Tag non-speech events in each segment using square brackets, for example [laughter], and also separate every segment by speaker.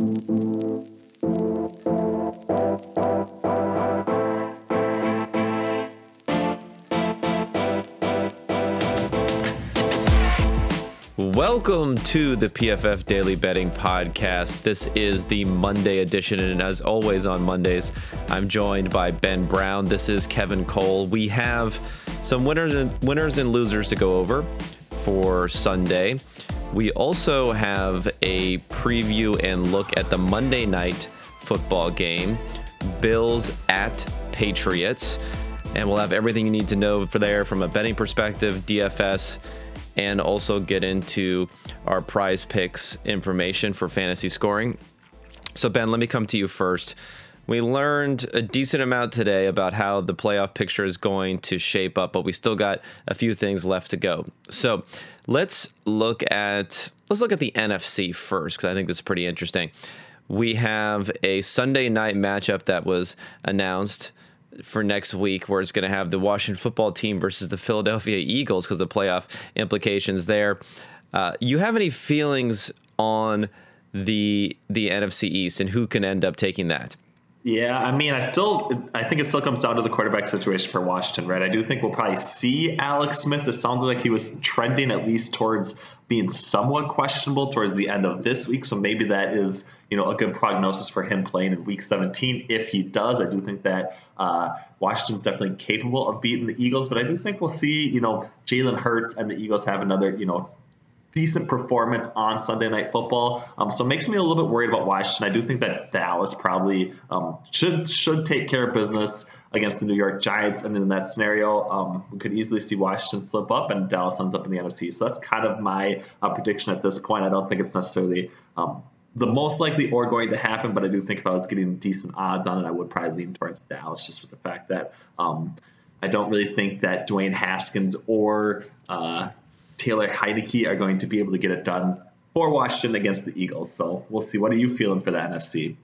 Speaker 1: Welcome to the PFF Daily Betting Podcast. This is the Monday edition, and as always on Mondays, I'm joined by Ben Brown. This is Kevin Cole. We have some winners and winners and losers to go over for Sunday. We also have a preview and look at the Monday night football game, Bills at Patriots, and we'll have everything you need to know for there from a betting perspective, DFS and also get into our prize picks information for fantasy scoring. So, Ben, let me come to you first. We learned a decent amount today about how the playoff picture is going to shape up, but we still got a few things left to go. So, let's look at let's look at the NFC first because I think this is pretty interesting. We have a Sunday night matchup that was announced for next week, where it's going to have the Washington football team versus the Philadelphia Eagles because the playoff implications there. Uh, you have any feelings on the the NFC East and who can end up taking that?
Speaker 2: Yeah, I mean, I still, I think it still comes down to the quarterback situation for Washington, right? I do think we'll probably see Alex Smith. It sounded like he was trending at least towards being somewhat questionable towards the end of this week. So maybe that is, you know, a good prognosis for him playing in Week 17. If he does, I do think that uh, Washington's definitely capable of beating the Eagles. But I do think we'll see, you know, Jalen Hurts and the Eagles have another, you know, decent performance on Sunday Night Football. Um, so it makes me a little bit worried about Washington. I do think that Dallas probably um, should should take care of business against the New York Giants, and in that scenario, um, we could easily see Washington slip up and Dallas ends up in the NFC. So that's kind of my uh, prediction at this point. I don't think it's necessarily um, the most likely or going to happen, but I do think if I was getting decent odds on it, I would probably lean towards Dallas just with the fact that. Um, I don't really think that Dwayne Haskins or uh, Taylor Heinicke are going to be able to get it done for Washington against the Eagles. So we'll see. What are you feeling for the NFC?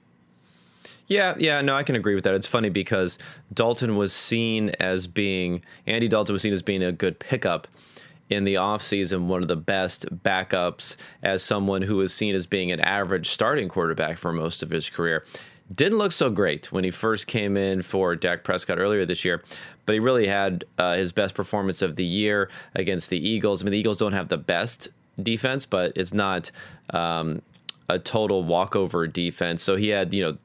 Speaker 1: Yeah, yeah, no, I can agree with that. It's funny because Dalton was seen as being Andy Dalton was seen as being a good pickup in the offseason, one of the best backups as someone who was seen as being an average starting quarterback for most of his career. Didn't look so great when he first came in for Dak Prescott earlier this year, but he really had uh, his best performance of the year against the Eagles. I mean, the Eagles don't have the best defense, but it's not um, a total walkover defense. So he had, you know,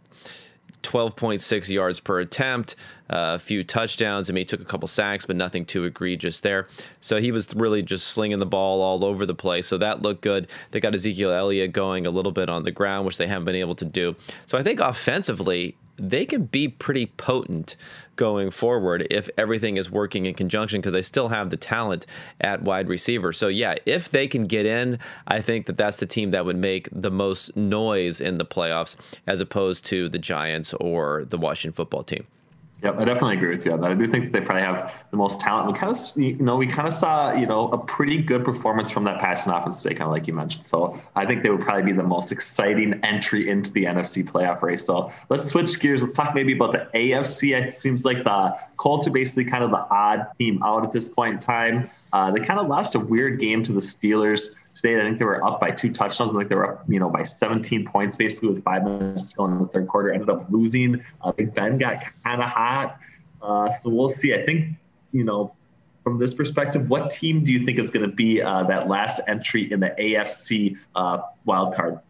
Speaker 1: 12.6 yards per attempt, uh, a few touchdowns. I mean, he took a couple sacks, but nothing too egregious there. So he was really just slinging the ball all over the place. So that looked good. They got Ezekiel Elliott going a little bit on the ground, which they haven't been able to do. So I think offensively, they can be pretty potent going forward if everything is working in conjunction because they still have the talent at wide receiver. So yeah, if they can get in, I think that that's the team that would make the most noise in the playoffs as opposed to the Giants or the Washington football team.
Speaker 2: Yep, I definitely agree with you on that. I do think that they probably have the most talent. We kind of, you know, we kind of saw, you know, a pretty good performance from that passing offense today, kind of like you mentioned. So I think they would probably be the most exciting entry into the NFC playoff race. So let's switch gears. Let's talk maybe about the AFC. It seems like the Colts are basically kind of the odd team out at this point in time. Uh, they kind of lost a weird game to the Steelers today. I think they were up by two touchdowns. I think they were up, you know, by 17 points basically with five minutes to go in the third quarter. Ended up losing. Uh, Big Ben got kind of hot. Uh, so we'll see. I think, you know, from this perspective, what team do you think is going to be uh, that last entry in the AFC uh, wildcard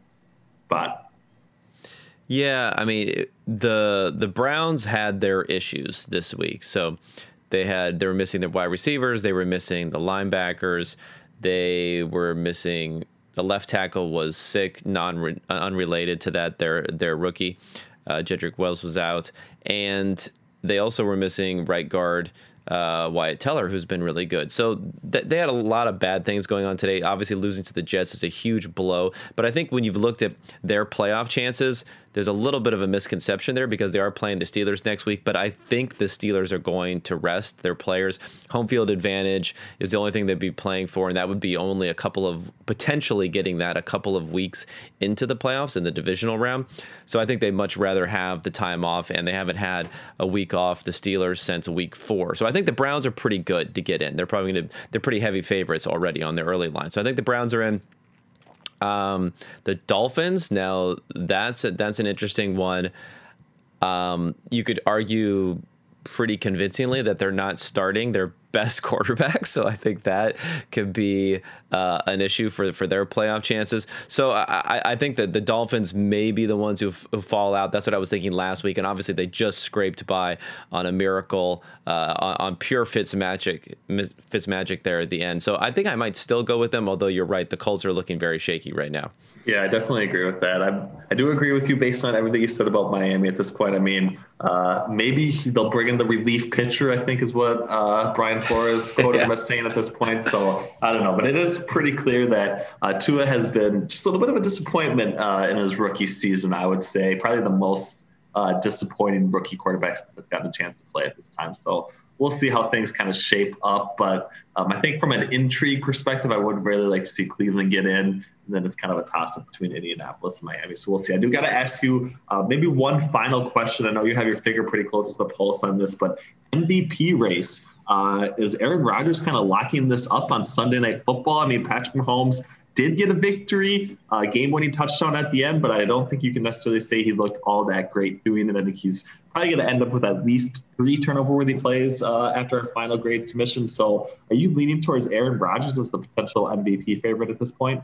Speaker 2: spot?
Speaker 1: Yeah, I mean the the Browns had their issues this week, so they had they were missing their wide receivers, they were missing the linebackers. They were missing the left tackle was sick, non unrelated to that. Their their rookie, uh, Jedrick Wills was out, and they also were missing right guard uh, Wyatt Teller, who's been really good. So th- they had a lot of bad things going on today. Obviously, losing to the Jets is a huge blow. But I think when you've looked at their playoff chances, there's a little bit of a misconception there because they are playing the Steelers next week. But I think the Steelers are going to rest their players. Home field advantage is the only thing they'd be playing for, and that would be only a couple of potentially getting that a couple of weeks into the playoffs in the divisional round. So I think they'd much rather have the time off, and they haven't had a week off the Steelers since week four. So I think the Browns are pretty good to get in. They're probably going to they're pretty heavy favorites already on their early line. So I think the Browns are in. Um, the Dolphins. Now that's a, that's an interesting one. Um, you could argue pretty convincingly that they're not starting their best [laughs] quarterback. So I think that could be uh, an issue for for their playoff chances. So I, I think that the Dolphins may be the ones who, who, fall out. That's what I was thinking last week, and obviously they just scraped by on a miracle uh, on, on, pure Fitz magic, Fitz magic there at the end. So I think I might still go with them. Although you're right, the Colts are looking very shaky right now.
Speaker 2: Yeah, I definitely agree with that. I I do agree with you based on everything you said about Miami at this point. I mean, uh, maybe they'll bring in the relief pitcher. I think is what uh, Brian Flores quoted [laughs] him as saying at this point. So I don't know, but it is pretty clear that uh, Tua has been just a little bit of a disappointment uh, in his rookie season. I would say probably the most uh, disappointing rookie quarterback that's gotten a chance to play at this time. So we'll see how things kind of shape up. But um, I think from an intrigue perspective, I would really like to see Cleveland get in. And then it's kind of a toss up between Indianapolis and Miami. So we'll see. I do got to ask you uh, maybe one final question. I know you have your finger pretty close to the pulse on this, but MVP race. Uh, is Aaron Rodgers kind of locking this up on Sunday Night Football? I mean, Patrick Mahomes did get a victory, uh, game-winning touchdown at the end, but I don't think you can necessarily say he looked all that great doing it. I think he's probably going to end up with at least three turnover-worthy plays uh, after a final grade submission. So, are you leaning towards Aaron Rodgers as the potential MVP favorite at this point?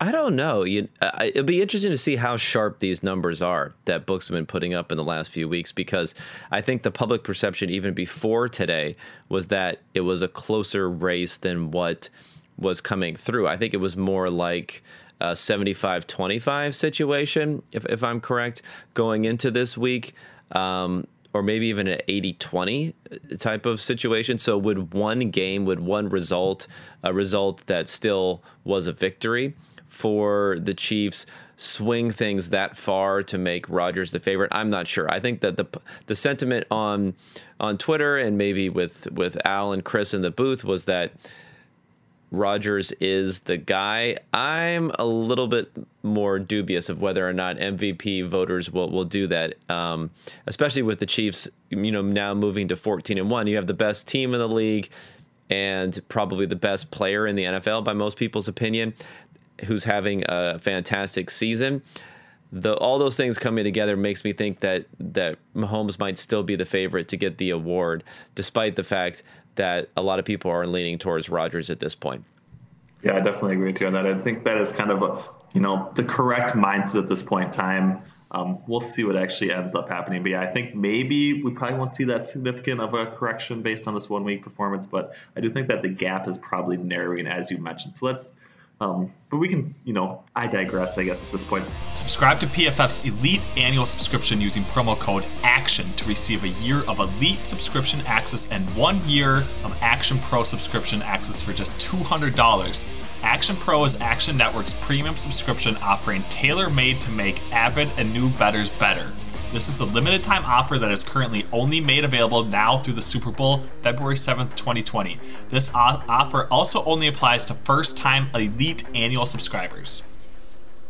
Speaker 1: I don't know. You, it'll be interesting to see how sharp these numbers are that books have been putting up in the last few weeks because I think the public perception, even before today, was that it was a closer race than what was coming through. I think it was more like a 75 25 situation, if, if I'm correct, going into this week. Um, or maybe even an 80 20 type of situation. So, would one game, would one result, a result that still was a victory? For the Chiefs swing things that far to make Rodgers the favorite? I'm not sure. I think that the the sentiment on on Twitter and maybe with with Al and Cris in the booth was that Rodgers is the guy. I'm a little bit more dubious of whether or not MVP voters will will do that, um, especially with the Chiefs. You know, now moving to 14 and one, you have the best team in the league and probably the best player in the NFL by most people's opinion who's having a fantastic season. The, all those things coming together makes me think that that Mahomes might still be the favorite to get the award, despite the fact that a lot of people are leaning towards Rodgers at this point.
Speaker 2: Yeah, I definitely agree with you on that. I think that is kind of a you know the correct mindset at this point in time. Um, we'll see what actually ends up happening. But yeah, I think maybe we probably won't see that significant of a correction based on this one week performance. But I do think that the gap is probably narrowing, as you mentioned. So let's um, but we can, you know, I digress, I guess, at this point.
Speaker 3: Subscribe to PFF's Elite annual subscription using promo code ACTION to receive a year of Elite subscription access and one year of Action Pro subscription access for just $200. Action Pro is Action Network's premium subscription offering tailor made to make avid and new bettors better. This is a limited time offer that is currently only made available now through the Super Bowl, February 7th, 2020. This offer also only applies to first time Elite annual subscribers.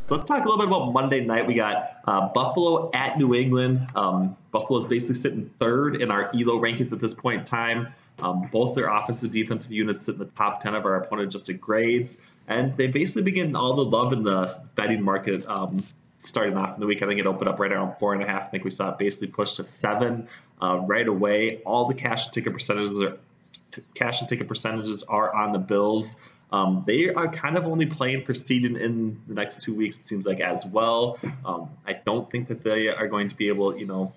Speaker 2: So let's talk a little bit about Monday night. We got uh, Buffalo at New England. Um, Buffalo is basically sitting third in our ELO rankings at this point in time. Um, both their offensive defensive units sit in the top 10 of our opponent adjusted grades. And they basically begin all the love in the betting market um, starting off in the week. I think it opened up right around four and a half. I think we saw it basically push to seven uh, right away. All the cash and ticket percentages are t- cash and ticket percentages are on the Bills. Um, they are kind of only playing for seeding in the next two weeks. It seems like as well. Um, I don't think that they are going to be able, you know,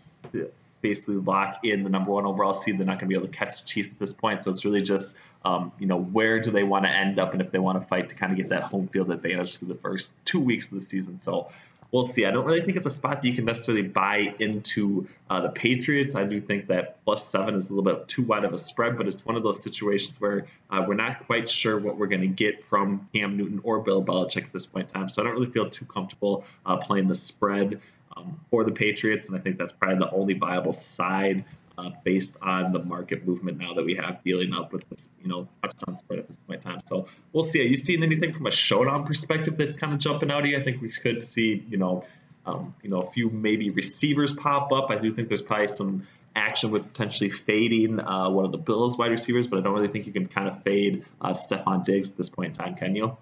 Speaker 2: basically lock in the number one overall seed. They're not going to be able to catch the Chiefs at this point. So it's really just, um, you know, where do they want to end up and if they want to fight to kind of get that home field advantage through the first two weeks of the season. So we'll see. I don't really think it's a spot that you can necessarily buy into uh, the Patriots. I do think that plus seven is a little bit too wide of a spread, but it's one of those situations where uh, we're not quite sure what we're going to get from Cam Newton or Bill Belichick at this point in time. So I don't really feel too comfortable uh, playing the spread um, for the Patriots, and I think that's probably the only viable side uh, based on the market movement now that we have dealing up with this, you know, touchdown spread at this point in time. So we'll see. Are you seeing anything from a showdown perspective that's kind of jumping out you? I think we could see, you know, um, you know, a few maybe receivers pop up. I do think there's probably some action with potentially fading uh, one of the Bills wide receivers, but I don't really think you can kind of fade uh, Stefon Diggs at this point in time, can you?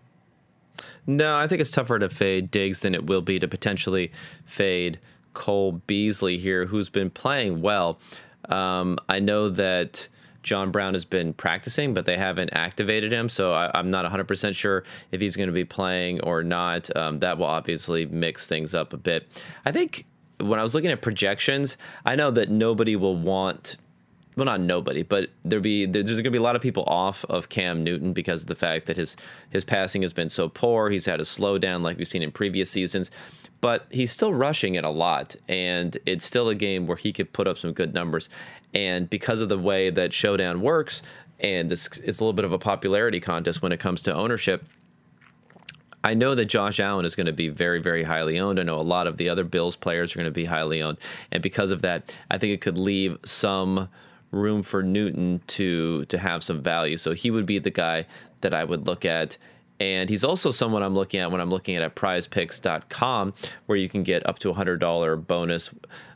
Speaker 1: No, I think it's tougher to fade Diggs than it will be to potentially fade Cole Beasley here, who's been playing well. Um, I know that John Brown has been practicing, but they haven't activated him, so I, am not 100% sure if he's going to be playing or not. Um, that will obviously mix things up a bit. I think when I was looking at projections, I know that nobody will want well, not nobody, but there be there's going to be a lot of people off of Cam Newton because of the fact that his his passing has been so poor. He's had a slowdown like we've seen in previous seasons, but he's still rushing it a lot, and it's still a game where he could put up some good numbers. And because of the way that Showdown works, and it's, it's a little bit of a popularity contest when it comes to ownership. I know that Josh Allen is going to be very, very highly owned. I know a lot of the other Bills players are going to be highly owned. And because of that, I think it could leave some room for Newton to to have some value. So he would be the guy that I would look at. And he's also someone I'm looking at when I'm looking at, at prizepicks.com, where you can get up to a $100 bonus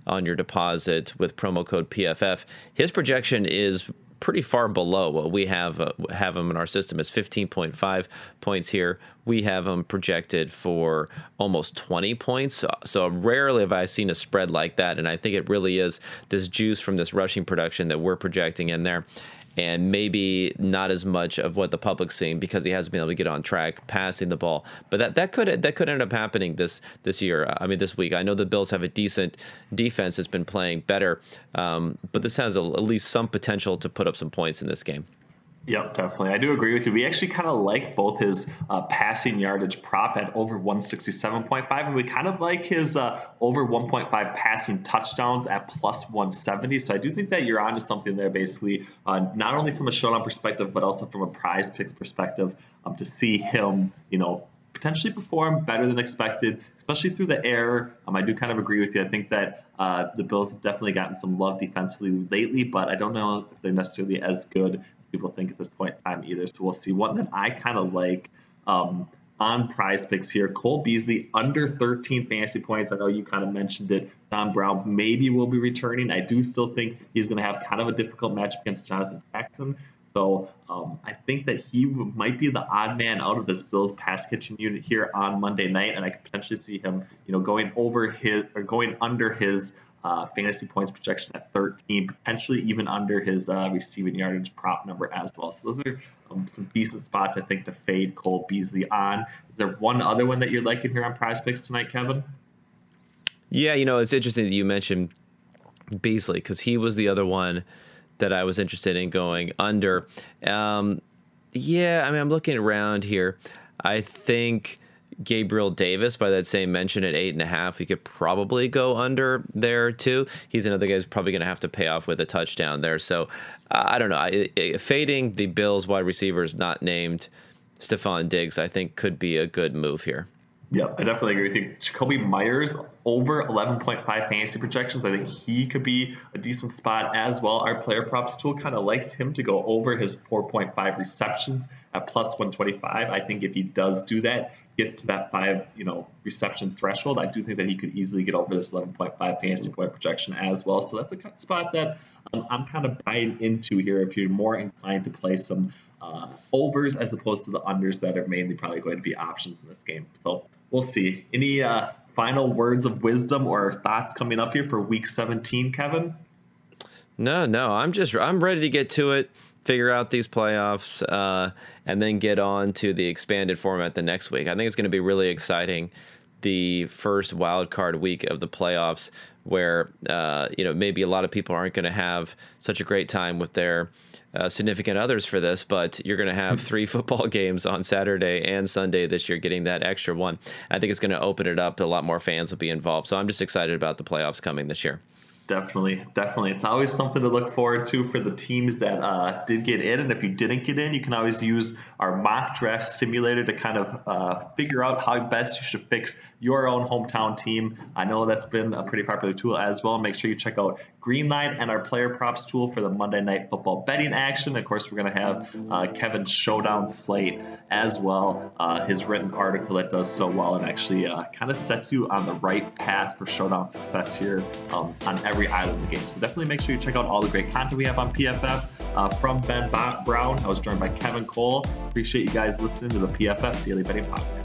Speaker 1: on your deposit with promo code PFF. His projection is pretty far below what we have uh, have them in our system. is 15.5 points here. We have them projected for almost 20 points. So rarely have I seen a spread like that, and I think it really is this juice from this rushing production that we're projecting in there and maybe not as much of what the public's seeing because he hasn't been able to get on track passing the ball. But that, that could that could end up happening this this year. I mean, this week. I know the Bills have a decent defense that's been playing better, um, but this has a, at least some potential to put up some points in this game.
Speaker 2: Yep, definitely. I do agree with you. We actually kind of like both his uh, passing yardage prop at over 167.5, and we kind of like his uh, over 1.5 passing touchdowns at plus 170. So I do think that you're onto something there, basically, uh, not only from a showdown perspective, but also from a prize picks perspective, um, to see him, you know, potentially perform better than expected, especially through the air. Um, I do kind of agree with you. I think that uh, the Bills have definitely gotten some love defensively lately, but I don't know if they're necessarily as good people think at this point in time either. So we'll see. One that I kind of like um, on prize picks here Cole Beasley under 13 fantasy points. I know you kind of mentioned it. John Brown maybe will be returning. I do still think he's going to have kind of a difficult match against Jonathan Jackson. So um, I think that he might be the odd man out of this Bills pass catching unit here on Monday night, and I could potentially see him, you know, going over his or going under his uh, fantasy points projection at 13, potentially even under his uh, receiving yardage prop number as well. So those are um, some decent spots, I think, to fade Cole Beasley on. Is there one other one that you're liking here on Prize Picks tonight, Kevin?
Speaker 1: Yeah, you know, it's interesting that you mentioned Beasley because he was the other one that I was interested in going under. Um, yeah, I mean, I'm looking around here. I think Gabriel Davis by that same mention at eight and a half. He could probably go under there too. He's another guy who's probably going to have to pay off with a touchdown there. So I don't know. I, I, fading the Bills wide receivers not named Stefon Diggs, I think could be a good move here.
Speaker 2: Yeah, I definitely agree with you. Jakobi Meyers over 11.5 fantasy projections. I think he could be a decent spot as well. Our player props tool kind of likes him to go over his 4.5 receptions at plus 125. I think if he does do that, gets to that five, you know, reception threshold, I do think that he could easily get over this 11.5 fantasy point projection as well. So that's a spot that um, I'm kind of buying into here. If you're more inclined to play some uh, overs as opposed to the unders that are mainly probably going to be options in this game. So we'll see. Any uh, final words of wisdom or thoughts coming up here for Week 17, Kevin?
Speaker 1: No, no. I'm just I'm ready to get to it figure out these playoffs, uh, and then get on to the expanded format the next week. I think it's going to be really exciting. The first wild card week of the playoffs, where uh, you know maybe a lot of people aren't going to have such a great time with their uh, significant others for this, but you're going to have [laughs] three football games on Saturday and Sunday this year, getting that extra one. I think it's going to open it up. A lot more fans will be involved, so I'm just excited about the playoffs coming this year.
Speaker 2: Definitely, definitely. It's always something to look forward to for the teams that uh, did get in. And if you didn't get in, you can always use our mock draft simulator to kind of uh, figure out how best you should fix your own hometown team. I know that's been a pretty popular tool as well. Make sure you check out Greenline and our player props tool for the Monday Night Football betting action. Of course, we're going to have uh, Kevin's showdown slate as well, uh, his written article that does so well and actually uh, kind of sets you on the right path for showdown success here um, on every island of the game. So definitely make sure you check out all the great content we have on PFF. Uh, from Ben Brown, I was joined by Kevin Cole. Appreciate you guys listening to the PFF Daily Betting Podcast.